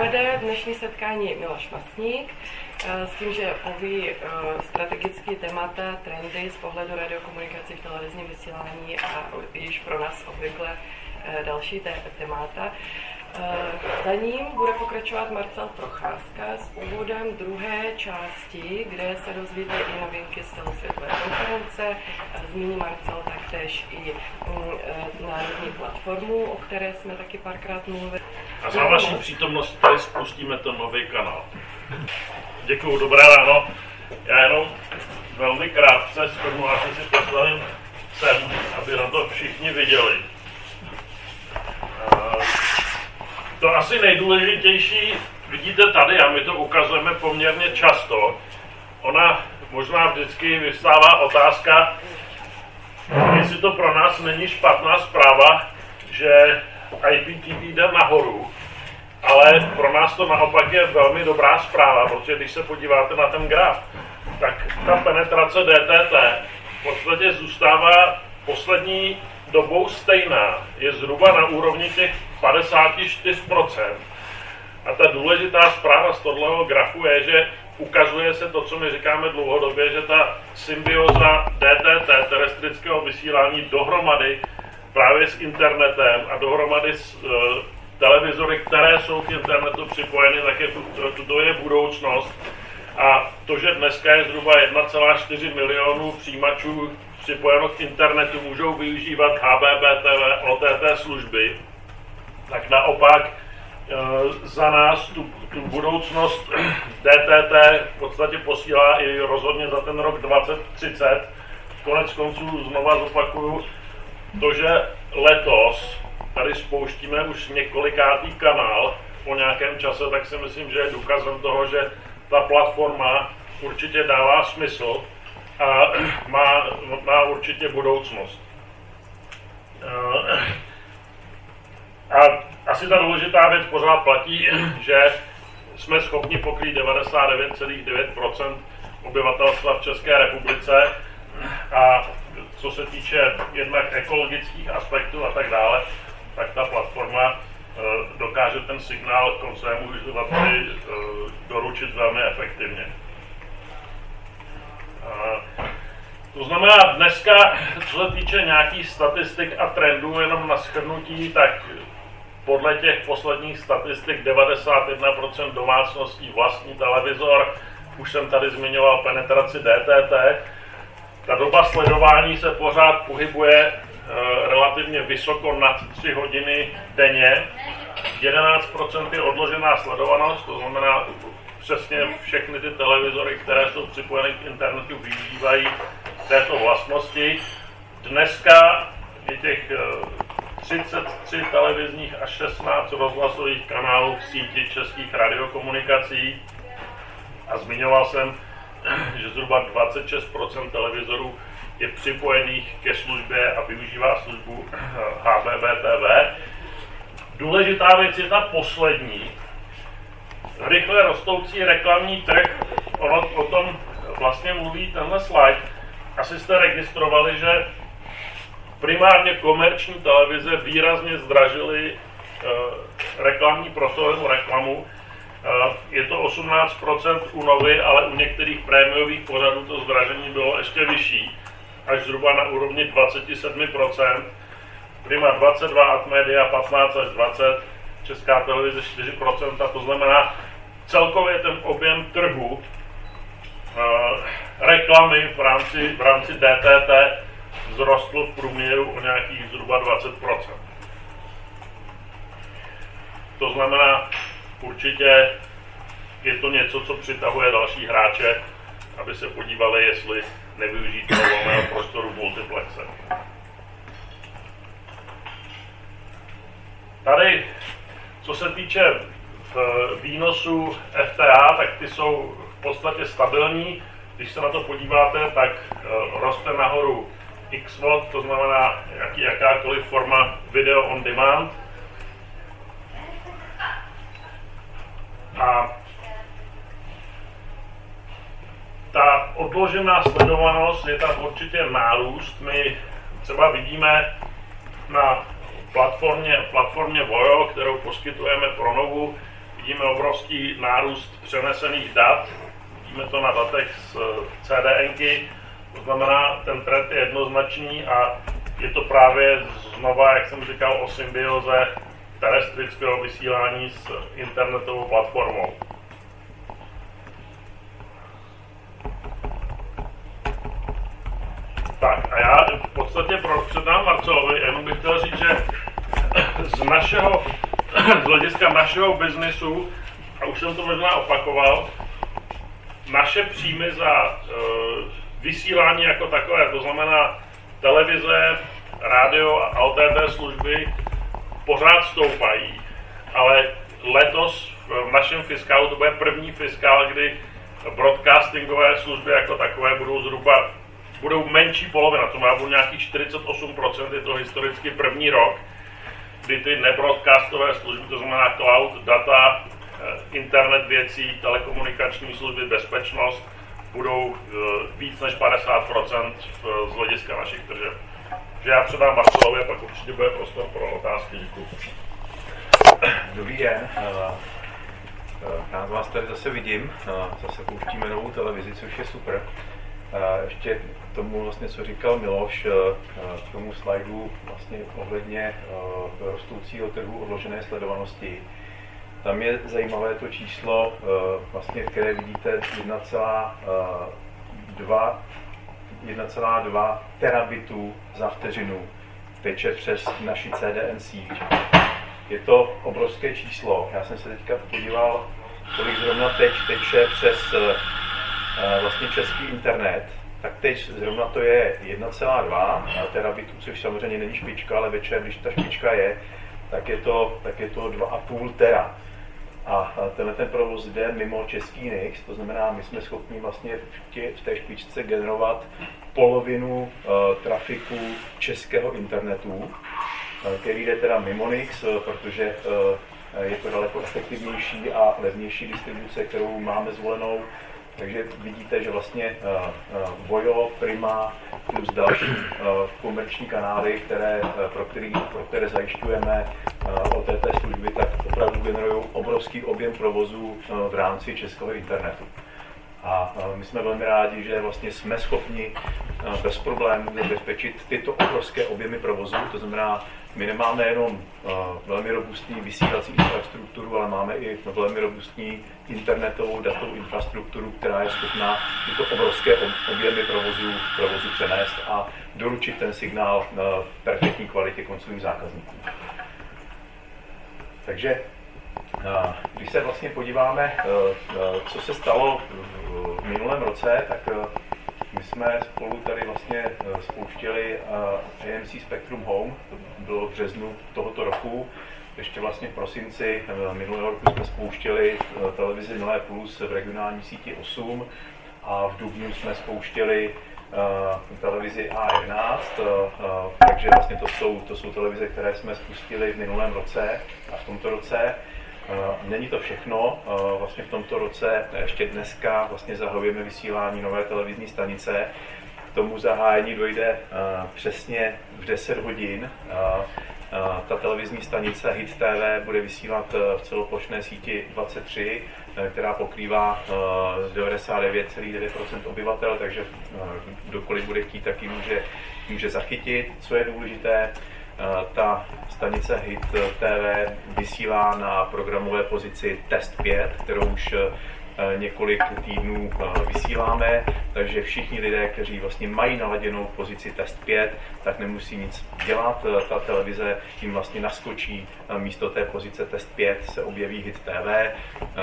uvede dnešní setkání Miloš Masník eh, s tím, že poví strategické témata, trendy z pohledu radiokomunikací v televizním vysílání a již pro nás obvykle další témata. Eh, za ním bude pokračovat Marcel Procházka s úvodem druhé části, kde se dozvíte i novinky z celosvětové konference. Zmíní Marcel taktéž i mm, eh, národní platformu, o které jsme taky párkrát mluvili. A za vaší přítomnost tady spustíme ten nový kanál. Děkuju, dobré ráno. Já jenom velmi krátce shrnu, a si postavím sem, aby na to všichni viděli. Uh, to asi nejdůležitější vidíte tady a my to ukazujeme poměrně často. Ona možná vždycky vystává otázka, jestli to pro nás není špatná zpráva, že IPTV jde nahoru, ale pro nás to naopak je velmi dobrá zpráva, protože když se podíváte na ten graf, tak ta penetrace DTT v podstatě zůstává poslední dobou stejná. Je zhruba na úrovni těch 54%. A ta důležitá zpráva z tohoto grafu je, že ukazuje se to, co my říkáme dlouhodobě, že ta symbioza DTT, terestrického vysílání dohromady právě s internetem a dohromady s uh, televizory, které jsou k internetu připojeny, tak je to, to je budoucnost. A to, že dneska je zhruba 1,4 milionů přijímačů připojeno k internetu, můžou využívat HBBTV, OTT služby, tak naopak eh, za nás tu, tu budoucnost DTT v podstatě posílá i rozhodně za ten rok 2030. Konec konců znova zopakuju to, že letos tady spouštíme už několikátý kanál po nějakém čase, tak si myslím, že je důkazem toho, že ta platforma určitě dává smysl a má, má určitě budoucnost. Eh, a asi ta důležitá věc pořád platí, že jsme schopni pokrýt 99,9% obyvatelstva v České republice a co se týče jednak ekologických aspektů a tak dále, tak ta platforma eh, dokáže ten signál k svému uživateli eh, doručit velmi efektivně. To znamená, dneska, co se týče nějakých statistik a trendů, jenom na shrnutí, tak podle těch posledních statistik 91% domácností vlastní televizor, už jsem tady zmiňoval penetraci DTT. Ta doba sledování se pořád pohybuje relativně vysoko nad 3 hodiny denně. 11% je odložená sledovanost, to znamená přesně všechny ty televizory, které jsou připojeny k internetu, využívají této vlastnosti. Dneska je těch 33 eh, televizních a 16 rozhlasových kanálů v síti českých radiokomunikací. A zmiňoval jsem, že zhruba 26% televizorů je připojených ke službě a využívá službu HBB TV. Důležitá věc je ta poslední, rychle rostoucí reklamní trh, ono o tom vlastně mluví tenhle slide. Asi jste registrovali, že primárně komerční televize výrazně zdražily uh, reklamní prostor reklamu. Uh, je to 18% u novy, ale u některých prémiových pořadů to zdražení bylo ještě vyšší, až zhruba na úrovni 27%. Prima 22, Atmedia 15 až 20, Česká televize 4%, to znamená, celkově ten objem trhu uh, reklamy v rámci, v rámci DTT vzrostl v průměru o nějakých zhruba 20%. To znamená, určitě je to něco, co přitahuje další hráče, aby se podívali, jestli nevyužít toho volného prostoru multiplexe. Tady, co se týče výnosů FTA, tak ty jsou v podstatě stabilní. Když se na to podíváte, tak eh, roste nahoru XVOD, to znamená jaký, jakákoliv forma video on demand. A ta odložená sledovanost je tam určitě nárůst. My třeba vidíme na platformě, platformě Vojo, kterou poskytujeme pro novu, vidíme obrovský nárůst přenesených dat. Vidíme to na datech z CDNky. To znamená, ten trend je jednoznačný a je to právě znova, jak jsem říkal, o symbioze terestrického vysílání s internetovou platformou. Tak a já podstatě předám Marcelovi, jenom bych chtěl říct, že z našeho, z hlediska našeho biznisu, a už jsem to možná opakoval, naše příjmy za uh, vysílání jako takové, to znamená televize, rádio a OTT služby, pořád stoupají, ale letos v našem fiskálu to bude první fiskál, kdy broadcastingové služby jako takové budou zhruba budou menší polovina, to má nějakých 48%, je to historicky první rok, kdy ty nebroadcastové služby, to znamená cloud, data, eh, internet věcí, telekomunikační služby, bezpečnost, budou eh, víc než 50% z hlediska našich tržeb. Že já předám Marcelovi a pak určitě bude prostor pro otázky. Děkuji. Dobrý den. Eh, rád vás tady zase vidím. Zase pouštíme novou televizi, což je super. Ještě k tomu, vlastně, co říkal Miloš, eh, k tomu slajdu vlastně ohledně eh, rostoucího trhu odložené sledovanosti. Tam je zajímavé to číslo, eh, vlastně, které vidíte 1,2 1,2 terabitů za vteřinu teče přes naši CDN síť. Je to obrovské číslo. Já jsem se teďka podíval, kolik zrovna teď teče přes vlastně český internet, tak teď zrovna to je 1,2 terabitů, což samozřejmě není špička, ale večer, když ta špička je, tak je to, tak je to 2,5 tera. A tenhle ten provoz jde mimo český NIX, to znamená, my jsme schopni vlastně v, tě, v té špičce generovat polovinu uh, trafiku českého internetu, uh, který jde teda mimo NIX, uh, protože uh, je to daleko efektivnější a levnější distribuce, kterou máme zvolenou takže vidíte, že vlastně uh, uh, Vojo, Prima plus další uh, komerční kanály, které, pro, který, pro které zajišťujeme OTT služby, tak opravdu generují obrovský objem provozu v rámci českého internetu. A my jsme velmi rádi, že vlastně jsme schopni bez problémů zabezpečit tyto obrovské objemy provozu, to znamená my nemáme jenom uh, velmi robustní vysílací infrastrukturu, ale máme i velmi robustní internetovou datovou infrastrukturu, která je schopná tyto obrovské objemy provozu, provozu přenést a doručit ten signál v perfektní kvalitě koncovým zákazníkům. Takže když se vlastně podíváme, co se stalo v minulém roce, tak my jsme spolu tady vlastně eh, spouštěli eh, AMC Spectrum Home, to bylo v březnu tohoto roku. Ještě vlastně v prosinci eh, minulého roku jsme spouštěli televizi Milé Plus v regionální síti 8 a v dubnu jsme spouštěli televizi A11, takže vlastně to jsou, to jsou televize, které jsme spustili v minulém roce a v tomto roce. Není to všechno. Vlastně v tomto roce, ještě dneska, vlastně zahajujeme vysílání nové televizní stanice. K tomu zahájení dojde přesně v 10 hodin. Ta televizní stanice HIT TV bude vysílat v celoplošné síti 23, která pokrývá 99,9% obyvatel, takže kdokoliv bude chtít, tak ji může, může zachytit. Co je důležité, Eh, ta stanice HIT TV vysílá na programové pozici Test 5, kterou už eh, několik týdnů eh, vysíláme, takže všichni lidé, kteří vlastně mají naladěnou pozici test 5, tak nemusí nic dělat. Ta televize jim vlastně naskočí místo té pozice test 5 se objeví HIT TV.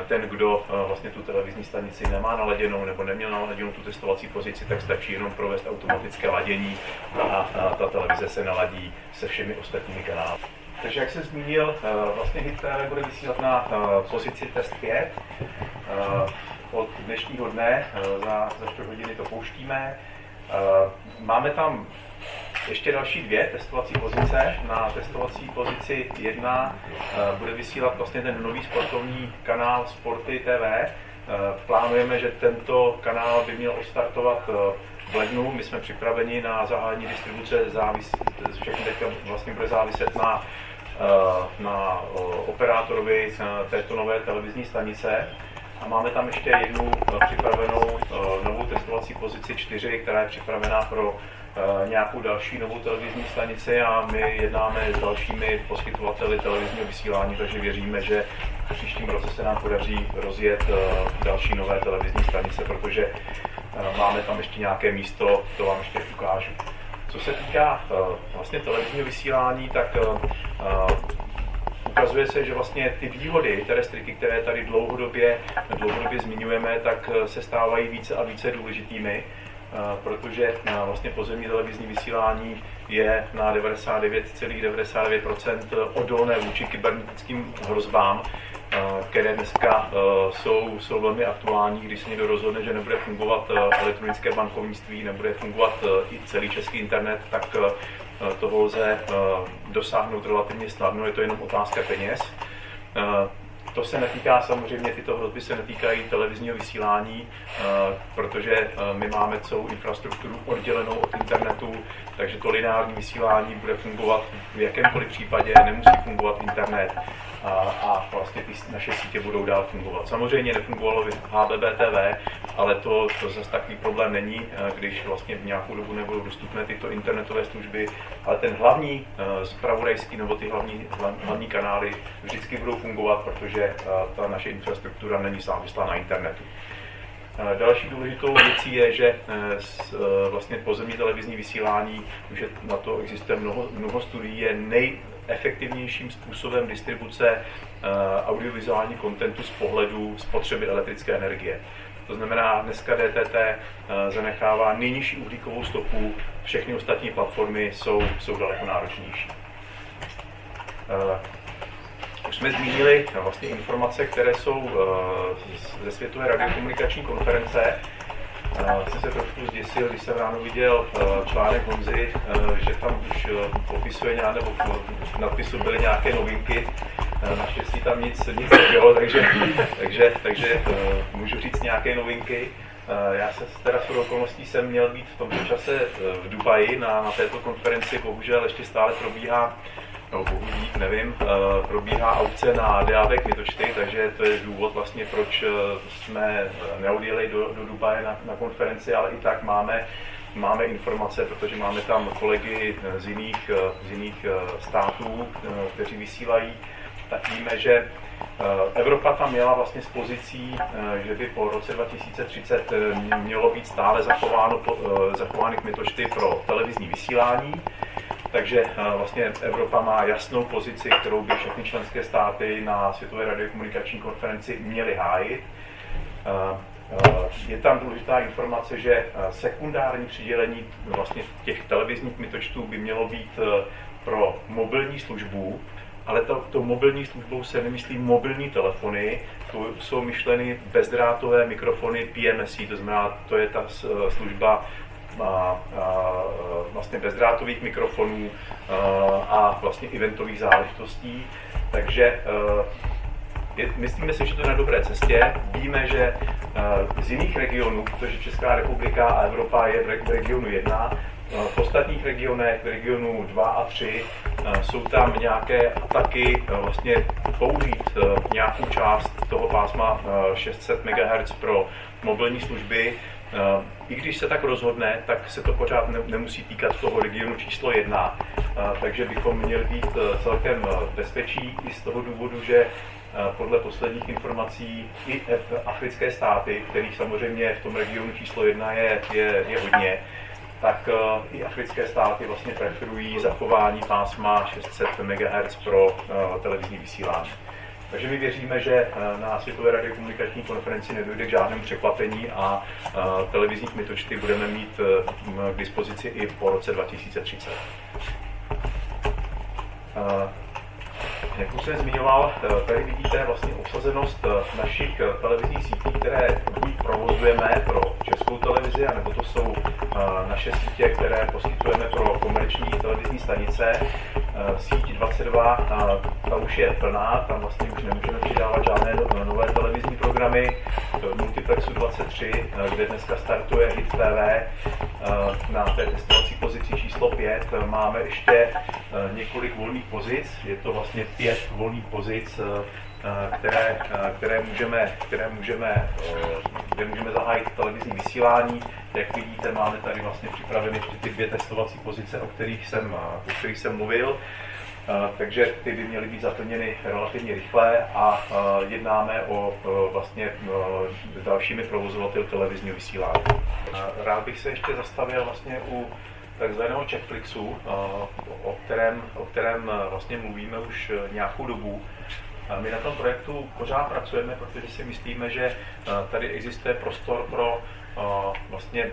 Ten, kdo vlastně tu televizní stanici nemá naladěnou nebo neměl naladěnou tu testovací pozici, tak stačí jenom provést automatické ladění a ta televize se naladí se všemi ostatními kanály. Takže jak jsem zmínil, vlastně HIT TV bude vysílat na pozici test 5 od dnešního dne, eh, za, za 4 hodiny to pouštíme. Eh, máme tam ještě další dvě testovací pozice. Na testovací pozici jedna eh, bude vysílat vlastně ten nový sportovní kanál Sporty TV. Plánujeme, že tento kanál by měl odstartovat v lednu. My jsme připraveni na zahájení distribuce, závis, všechny teďka vlastně bude záviset na na operátorovi této nové televizní stanice. A máme tam ještě jednu připravenou novou testovací pozici 4, která je připravená pro nějakou další novou televizní stanici a my jednáme s dalšími poskytovateli televizního vysílání, takže věříme, že v příštím roce se nám podaří rozjet další nové televizní stanice, protože máme tam ještě nějaké místo, to vám ještě ukážu. Co se týká vlastně televizního vysílání, tak ukazuje se, že vlastně ty výhody terestriky, které tady dlouhodobě, dlouhodobě zmiňujeme, tak se stávají více a více důležitými protože vlastně pozemní televizní vysílání je na 99,99% ,99 odolné vůči kybernetickým hrozbám, které dneska jsou, jsou velmi aktuální, když se někdo rozhodne, že nebude fungovat elektronické bankovnictví, nebude fungovat i celý český internet, tak toho lze dosáhnout relativně snadno, je to jenom otázka peněz. To se netýká samozřejmě, tyto hrozby se netýkají televizního vysílání, eh, protože eh, my máme celou infrastrukturu oddělenou od internetu, takže to lineární vysílání bude fungovat v jakémkoliv případě, nemusí fungovat internet a, a vlastně ty naše sítě budou dál fungovat. Samozřejmě nefungovalo by HBBTV, ale to, to zase takový problém není, eh, když vlastně v nějakou dobu nebudou dostupné tyto internetové služby, ale ten hlavní zpravodajský nebo ty hlavní, hlavní kanály vždycky budou fungovat, protože ta naše infrastruktura není závislá na internetu. Další důležitou věcí je, že e, e, vlastně pozemní televizní vysílání, že na to existuje mnoho, mnoho studií, je nejefektivnějším způsobem distribuce audiovizuální kontentu z pohledu spotřeby elektrické energie. To znamená, dneska DTT zanechává nejnižší uhlíkovou stopu, všechny ostatní platformy jsou, jsou daleko náročnější. Už jsme zmínili vlastně informace, které jsou eh, ze Světové radiokomunikační konference. Já jsem se trošku zděsil, když jsem ráno viděl eh, článek Honzy, eh, že tam už popisuje nějak, nebo v nadpisu byly nějaké novinky. Naštěstí tam nic, nic nebylo, takže, takže, takže můžu říct nějaké novinky. Já se teda s okolností jsem měl být v tomto čase v Dubaji na, na této konferenci, bohužel ještě stále probíhá no bohudík, nevím, uh, probíhá aukce na DAV kmitočty, takže to je důvod vlastně, proč uh, jsme neodjeli do, do Dubaje na, na konferenci, ale i tak máme máme informace, protože máme tam kolegy z jiných, z jiných států, kteří vysílají, tak víme, že Evropa tam měla vlastně s pozicí, že by po roce 2030 mělo být stále zachováno, zachovány kmitočty pro televizní vysílání. Takže eh, vlastně Evropa má jasnou pozici, kterou by všechny členské státy na Světové radiokomunikační konferenci měly hájit. Eh, eh, je tam důležitá informace, že sekundární přidělení vlastně těch televizních mytočtů by mělo být pro mobilní službu, ale to, to mobilní službou se nemyslí mobilní telefony, to jsou myšleny bezdrátové mikrofony PMSI, to znamená, to je ta služba vlastně bezdrátových mikrofonů a, a vlastně eventových záležitostí. Takže e, je, myslíme si, že to je na dobré cestě. Víme, že e, z jiných regionů, protože Česká republika a Evropa je v regionu 1, e, v ostatních regionech, v regionu 2 a 3, jsou tam nějaké ataky vlastně použít nějakou část toho pásma 600 MHz pro mobilní služby I když se tak rozhodne, tak se to pořád nemusí týkat toho regionu číslo jedna, eh, takže bychom měli být eh, celkem bezpečí i z toho důvodu, že podle posledních informací i africké státy, kterých samozřejmě v tom regionu číslo jedna je, je, je hodně, tak i africké státy vlastně preferují zachování pásma 600 MHz pro televizní vysílání. Takže my věříme, že eh, na Světové radiokomunikační konferenci nedojde k žádnému překvapení a eh, televizní kmitočty budeme mít eh, k dispozici i po roce 2030. Jak už jsem zmiňoval, tady vidíte vlastně obsazenost našich televizních sítí, které buď provozujeme pro českou televizi, anebo to jsou naše sítě, které poskytujeme pro komerční televizní stanice. Síť 22, ta už je plná, tam vlastně už nemůžeme přidávat žádné no, nové televizní programy. Multiplexu 23, kde dneska startuje HIT TV, Na té testovací pozici číslo 5 máme ještě několik volných pozic. Je to vlastně pět volných pozic, které, které, můžeme, které můžeme, kde můžeme zahájit televizní vysílání. Jak vidíte, máme tady vlastně připraveny ty dvě testovací pozice, o kterých jsem, o kterých jsem mluvil takže ty by měly být zaplněny relativně rychle a jednáme o vlastně dalšími provozovateli televizního vysílání. Rád bych se ještě zastavil vlastně u takzvaného Checkflixu, o kterém, o kterém vlastně mluvíme už nějakou dobu. My na tom projektu pořád pracujeme, protože si myslíme, že tady existuje prostor pro vlastně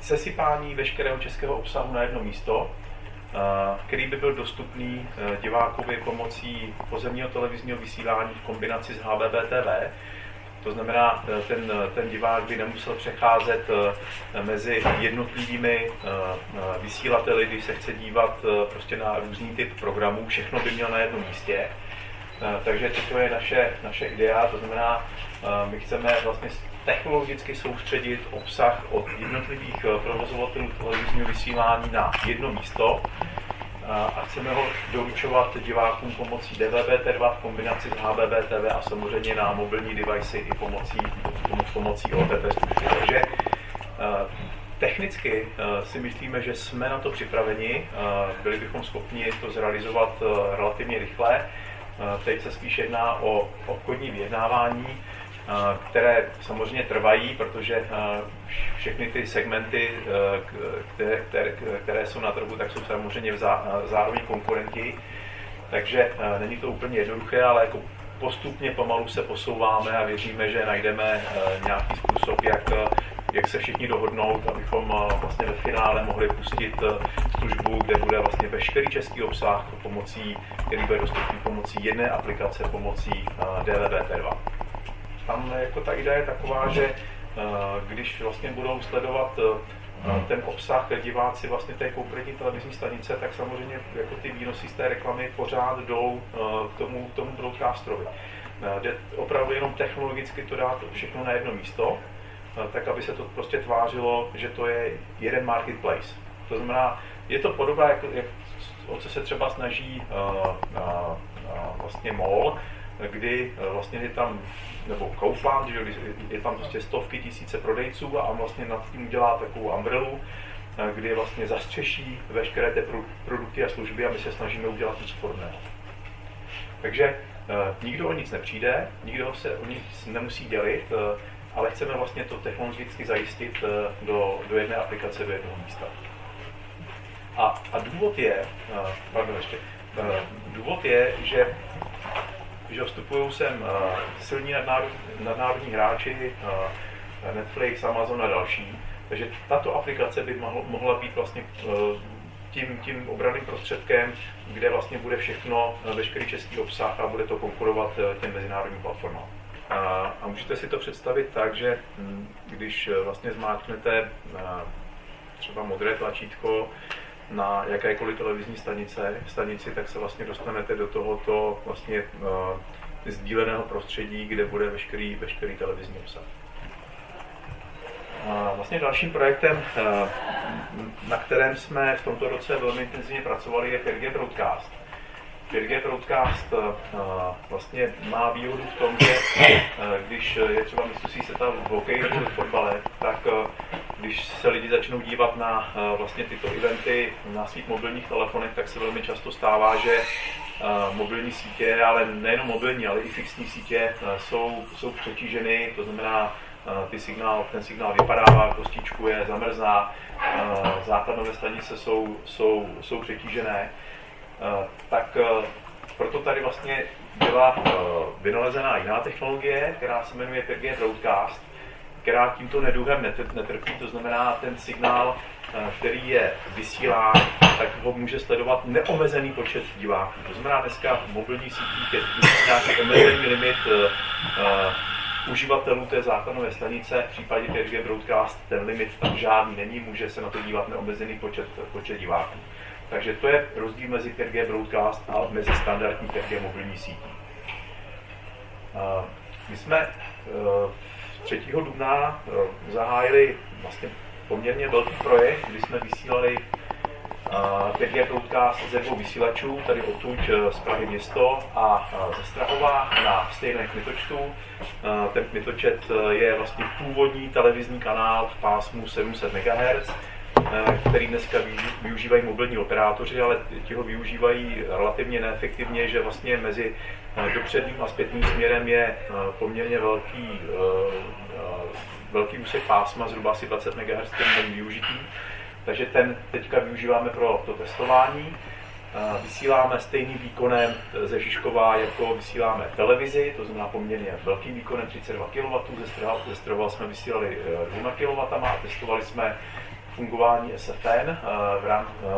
sesypání veškerého českého obsahu na jedno místo, který by byl dostupný divákovi pomocí pozemního televizního vysílání v kombinaci s HBBTV. To znamená, e, ten, ten divák by nemusel přecházet e, mezi jednotlivými vysílateli, když se chce dívat prostě na různý typ programů, všechno by měl na jednom místě. Takže to je naše, naše idea, to znamená, my chceme vlastně technologicky soustředit obsah od jednotlivých eh, provozovatelů televizního vysílání na jedno místo a chceme ho doručovat divákům pomocí DVB-T2 v kombinaci s HBB-TV a samozřejmě na mobilní device i pomocí, pomocí OTT služby. Takže eh, technicky eh, si myslíme, že jsme na to připraveni, byli bychom schopni to zrealizovat relativně rychle. Teď se spíš jedná o obchodní vyjednávání, které samozřejmě trvají, protože všechny ty segmenty, které, které, které jsou na trhu, tak jsou samozřejmě zároveň konkurenti. Takže není to úplně jednoduché, ale jako postupně pomalu se posouváme a věříme, že najdeme nějaký způsob, jak, jak se všichni dohodnout, abychom vlastně ve finále mohli pustit službu, kde bude vlastně veškerý český obsah pomocí, který bude dostupný pomocí jedné aplikace, pomocí DVB-T2 tam jako ta idea je taková, že eh, když vlastně budou sledovat eh, ten obsah diváci vlastně té konkrétní televizní stanice, tak samozřejmě jako ty výnosy z té reklamy pořád jdou eh, k tomu, k tomu broadcasterovi. Jde opravdu jenom technologicky to dát všechno na jedno místo, tak aby se to prostě tvářilo, že to je jeden marketplace. To znamená, je to podobné, jak, jak o co se třeba snaží uh, uh, uh, vlastně MOL, kdy vlastně je tam nebo Kaufland, že je tam prostě stovky tisíce prodejců a on vlastně nad tím udělá takovou umbrelu, eh, kdy vlastně zastřeší veškeré ty produkty a služby a my se snažíme udělat něco podobného. Takže eh, nikdo o nic nepřijde, nikdo se o nic nemusí dělit, eh, ale chceme vlastně to technologicky zajistit do, do jedné aplikace, do jednoho místa. A, a důvod je, pardon ještě, důvod je, že že vstupují sem uh, silní nadnárodní, nadnárodní hráči, uh, Netflix, Amazon a další. Takže tato aplikace by mohla, být vlastně uh, tím, tím obraným prostředkem, kde vlastně bude všechno, veškerý český obsah a bude to konkurovat těm mezinárodním platformám. A, a můžete si to představit tak, že hm, když vlastně zmáčknete třeba modré tlačítko, na jakékoliv televizní stanice, stanici, tak se vlastně dostanete do tohoto vlastně uh, sdíleného prostředí, kde bude veškerý, veškerý televizní obsah. Vlastně dalším projektem, uh, na kterém jsme v tomto roce velmi intenzivně pracovali, je 5G Broadcast. 5G Broadcast uh, vlastně má výhodu v tom, že když je třeba mistrovství světa v hokeji nebo v fotbale, tak když se lidi začnou dívat na eh, vlastně tyto eventy na svých mobilních telefonech, tak se velmi často stává, že eh, mobilní sítě, ale nejenom mobilní, ale i fixní sítě eh, jsou, jsou přetíženy, to znamená, ty signál, ten signál vypadává, kostičkuje, zamrzá, základnové stanice jsou, jsou, jsou přetížené, tak proto tady vlastně byla vynalezená jiná technologie, která se jmenuje 5G Broadcast, která tímto neduhem netrpí, to znamená ten signál, eh, který je vysílán, tak ho může sledovat neomezený počet diváků. To znamená dneska v mobilních sítích je nějaký omezený limit uh, uživatelů té základové stanice, v případě 5G Broadcast ten limit tam žádný není, může se na to dívat neomezený počet, počet diváků. Takže to je rozdíl mezi 5G Broadcast a mezi standardní 5G mobilní sítí. My jsme uh, 3. dubna zahájili vlastně poměrně velký projekt, kdy jsme vysílali 5G broadcast ze dvou vysílačů, tady odtud z Prahy město a ze Strahova na stejné kmitočtu. Ten kmitočet je vlastně původní televizní kanál v pásmu 700 MHz, který dneska využívají mobilní operátoři, ale ti ho využívají relativně neefektivně, že vlastně mezi dopředním a zpětným směrem je poměrně velký, velký úsek pásma, zhruba asi 20 MHz, který není využitý. Takže ten teďka využíváme pro to testování. Vysíláme stejným výkonem ze Žižkova, jako vysíláme televizi, to znamená poměrně velkým výkonem 32 kW. Ze Strova jsme vysílali 2 kW a testovali jsme fungování SFN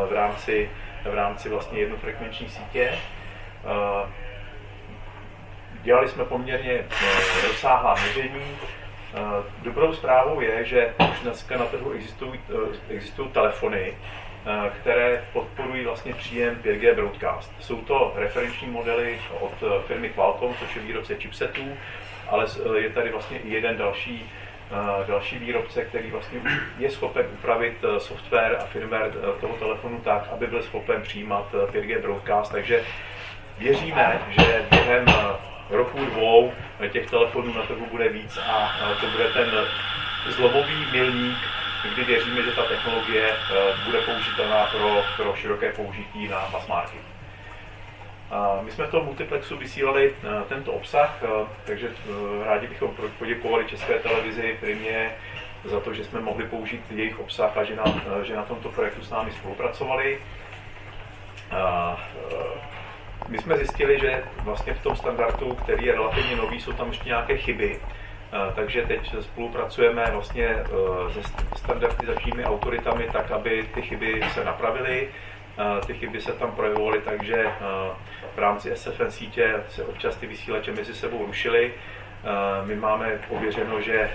v rámci, v rámci vlastně jednofrekvenční sítě. Dělali jsme poměrně rozsáhlá měření, Eh, dobrou zprávou je, že už dneska na trhu existují, eh, existují telefony, eh, které podporují vlastně příjem 5G broadcast. Jsou to referenční modely od firmy Qualcomm, což je výrobce chipsetů, ale je tady vlastně i jeden další, další výrobce, který vlastně je schopen upravit software a firmware toho telefonu tak, aby byl schopen přijímat 5G broadcast. Takže věříme, že během roku, dvou těch telefonů na trhu bude víc a to bude ten zlomový milník, kdy věříme, že ta technologie eh, bude použitelná pro, pro široké použití na mass market. My jsme v tom multiplexu vysílali eh, tento obsah, eh, takže rádi bychom poděkovali České televizi Primě za to, že jsme mohli použít jejich obsah a že na, že na tomto projektu s námi spolupracovali. My jsme zjistili, že vlastně v tom standardu, který je relativně nový, jsou tam ještě nějaké chyby, eh, takže teď spolupracujeme vlastně eh, se standardizačními autoritami tak, aby ty chyby se napravily. Ty chyby se tam projevovaly tak, že v rámci SFN sítě se občas ty vysílače mezi sebou rušily. My máme pověřeno, že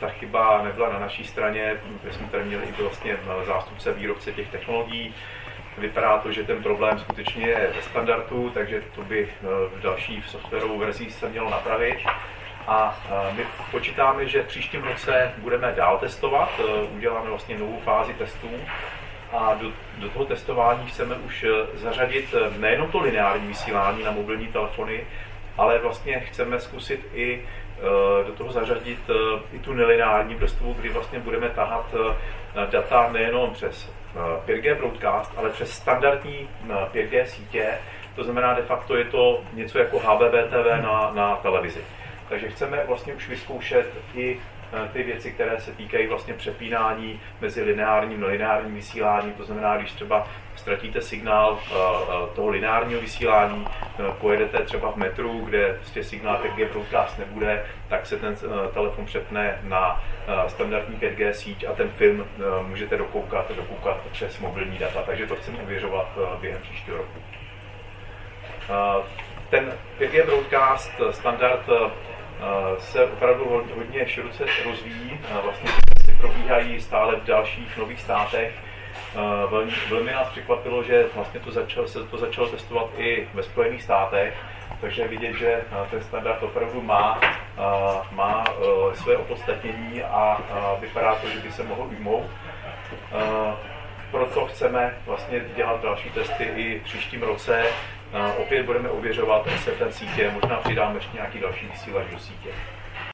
ta chyba nebyla na naší straně, protože jsme tady měli i vlastně zástupce výrobce těch technologií, Vypadá to, že ten problém skutečně je ve standardu, takže to by v další softwarovou verzi se mělo napravit. A my počítáme, že v příštím roce budeme dál testovat, uděláme vlastně novou fázi testů a do, do toho testování chceme už zařadit nejenom to lineární vysílání na mobilní telefony, ale vlastně chceme zkusit i do toho zařadit i tu nelineární vrstvu, kdy vlastně budeme tahat data nejenom přes 5G broadcast, ale přes standardní 5G sítě, to znamená de facto je to něco jako HBBTV na, na televizi. Takže chceme vlastně už vyzkoušet i Eh, ty věci, které se týkají vlastně přepínání mezi lineárním a lineárním vysíláním. To znamená, když třeba ztratíte signál eh, eh, toho lineárního vysílání, pojedete třeba v metru, kde prostě signál 5G broadcast nebude, tak se ten telefon přepne na standardní 5G síť a ten film můžete dokoukat, dokoukat přes mobilní data. Takže to chceme ověřovat během příštího roku. Ten 5G broadcast standard se opravdu hodně široce rozvíjí. Vlastně ty probíhají stále v dalších nových státech. Velmi, velmi nás překvapilo, že vlastně to začalo, se to začalo testovat i ve Spojených státech, takže vidět, že ten standard opravdu má, má své opodstatnění a vypadá to, že by se mohl ujmout. Proto chceme vlastně dělat další testy i v příštím roce, opět budeme ověřovat SFN sítě, možná přidáme ještě nějaký další vysílač do sítě.